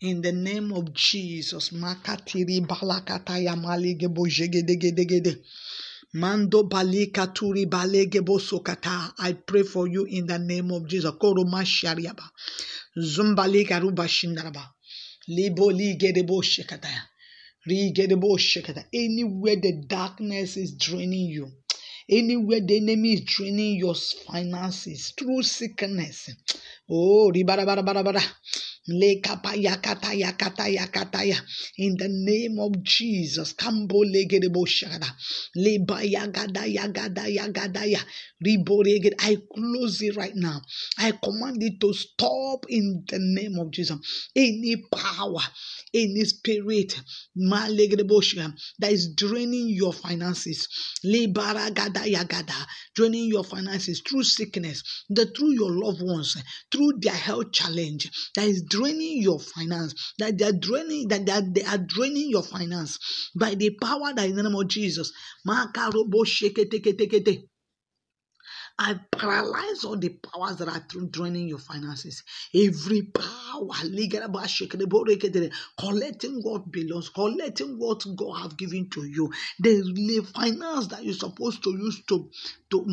In the name of Jesus. Makatiri balakataya maligebo jegedegedegede. Mando balika turi balegebo sokata. I pray for you in the name of Jesus. Koroma shariaba. Zumbalika ruba shindaraba. Libo ligedebo shekataya. Rigedebo shekata. Anywhere the darkness is draining you, anywhere the enemy is draining your finances through sickness. Oh, ribarabarabara. In the name of Jesus. Kambo legedebo shakada. Leba yagada yagada yagadaya. Ribo reged. I close it right now. I command it to stop in the name of Jesus. Any power, any spirit malegedebo shakada, that is draining your finances. Lebara gada yagada. Draining your finances through sickness, the, through your loved ones, through their health challenge that is draining your finance, that they are draining, that they are, they are draining your finance by the power that in the name of Jesus. I paralyze all the powers that are draining your finances. Every power, collecting what belongs, collecting what God have given to you. The, finance that you're supposed to use to to,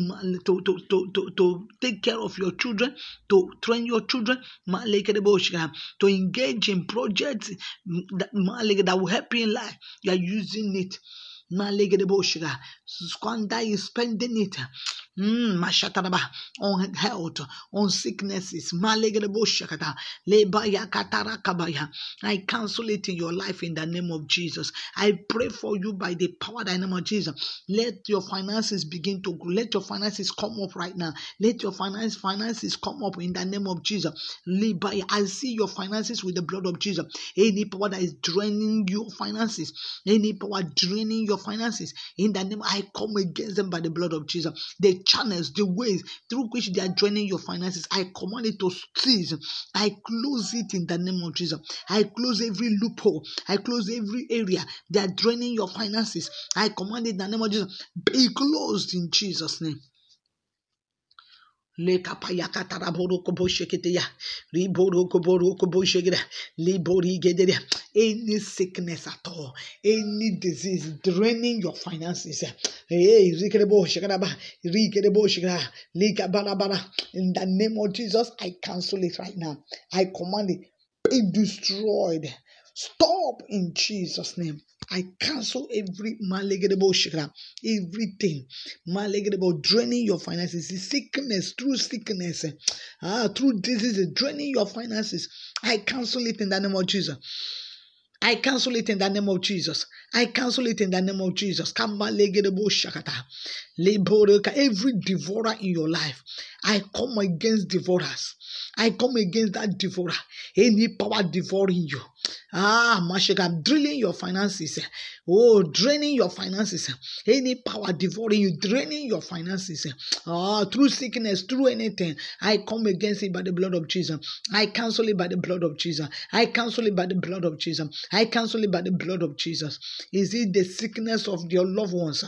to, to, to, to, to take care of your children, to train your children, to engage in projects that, that will help you in life. You are using it. Squander is spending it. Mm, on health, on sicknesses. I cancel it in your life in the name of Jesus. I pray for you by the power the name of Jesus. Let your finances begin to grow. Let your finances come up right now. Let your finance finances come up in the name of Jesus. I see your finances with the blood of Jesus. Any power that is draining your finances, any power draining your finances, in the name, I come against them by the blood of Jesus. The channels, the ways through which they are draining your finances, I command it to cease. I close it in the name of Jesus. I close every loophole. I close every area they are draining your finances. I command it in the name of Jesus. Be closed in Jesus' name. Any sickness at all, any disease draining your finances. In the name of Jesus, I cancel it right now. I command it be destroyed. Stop in Jesus' name. I cancel every malegable shikra, everything malegable draining your finances, sickness through sickness, ah, through disease draining your finances. I cancel it in the name of Jesus. I cancel it in the name of Jesus. I cancel it in the name of Jesus. Every devourer in your life, I come against devourers. I come against that devourer. Any power devouring you. Ah, Mashika, drilling your finances. Oh, draining your finances. Any power devouring you, draining your finances. Ah, through sickness, through anything. I come against it by the blood of Jesus. I cancel it by the blood of Jesus. I cancel it by the blood of Jesus. I cancel it by the blood of Jesus. Is it the sickness of your loved ones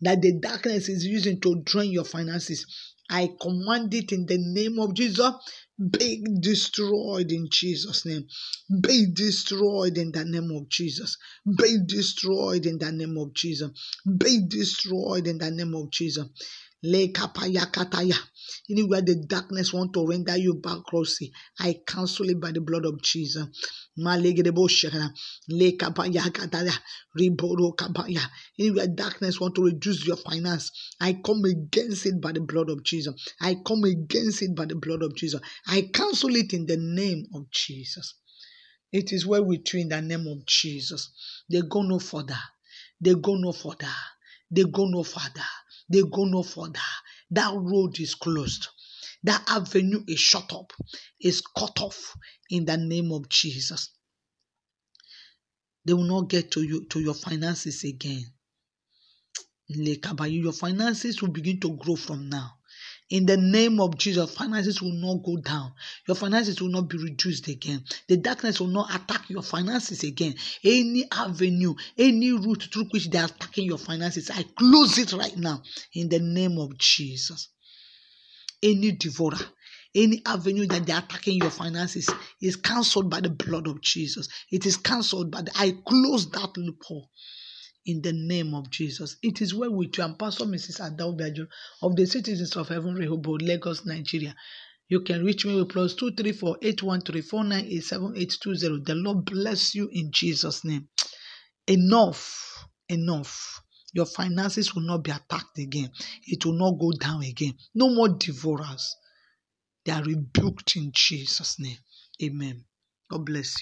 that the darkness is using to drain your finances? I command it in the name of Jesus. Be destroyed in Jesus' name. Be destroyed in the name of Jesus. Be destroyed in the name of Jesus. Be destroyed in the name of Jesus. Anywhere the darkness want to render you bankruptcy, I cancel it by the blood of Jesus. Anywhere darkness want to reduce your finance, I come against it by the blood of Jesus. I come against it by the blood of Jesus. I cancel it in the name of Jesus. It is well with you in the name of Jesus. They go no further. They go no further. They go no further. They go no further. That road is closed. That avenue is shut up, is cut off in the name of Jesus. They will not get to you to your finances again. Your finances will begin to grow from now. In the name of Jesus, finances will not go down. Your finances will not be reduced again. The darkness will not attack your finances again. Any avenue, any route through which they are attacking your finances, I close it right now in the name of Jesus. Any devourer, Any avenue that they are attacking your finances is cancelled by the blood of Jesus. It is cancelled, but I close that loophole in the name of Jesus. It is well with you. I'm Pastor Mrs. Adao of the Citizens of Heaven, Rehoboth, Lagos, Nigeria. You can reach me with plus 234 The Lord bless you in Jesus' name. Enough, enough. Your finances will not be attacked again. It will not go down again. No more devourers. They are rebuked in Jesus' name. Amen. God bless you.